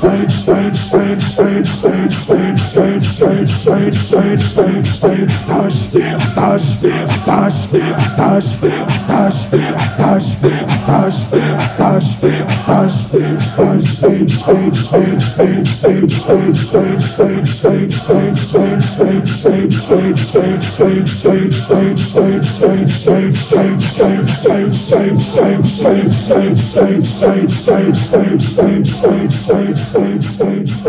Christ. Saints, saints, saints, saints, saints, saints, saints, saints, saints, saints, saints, saints, saints, Stay.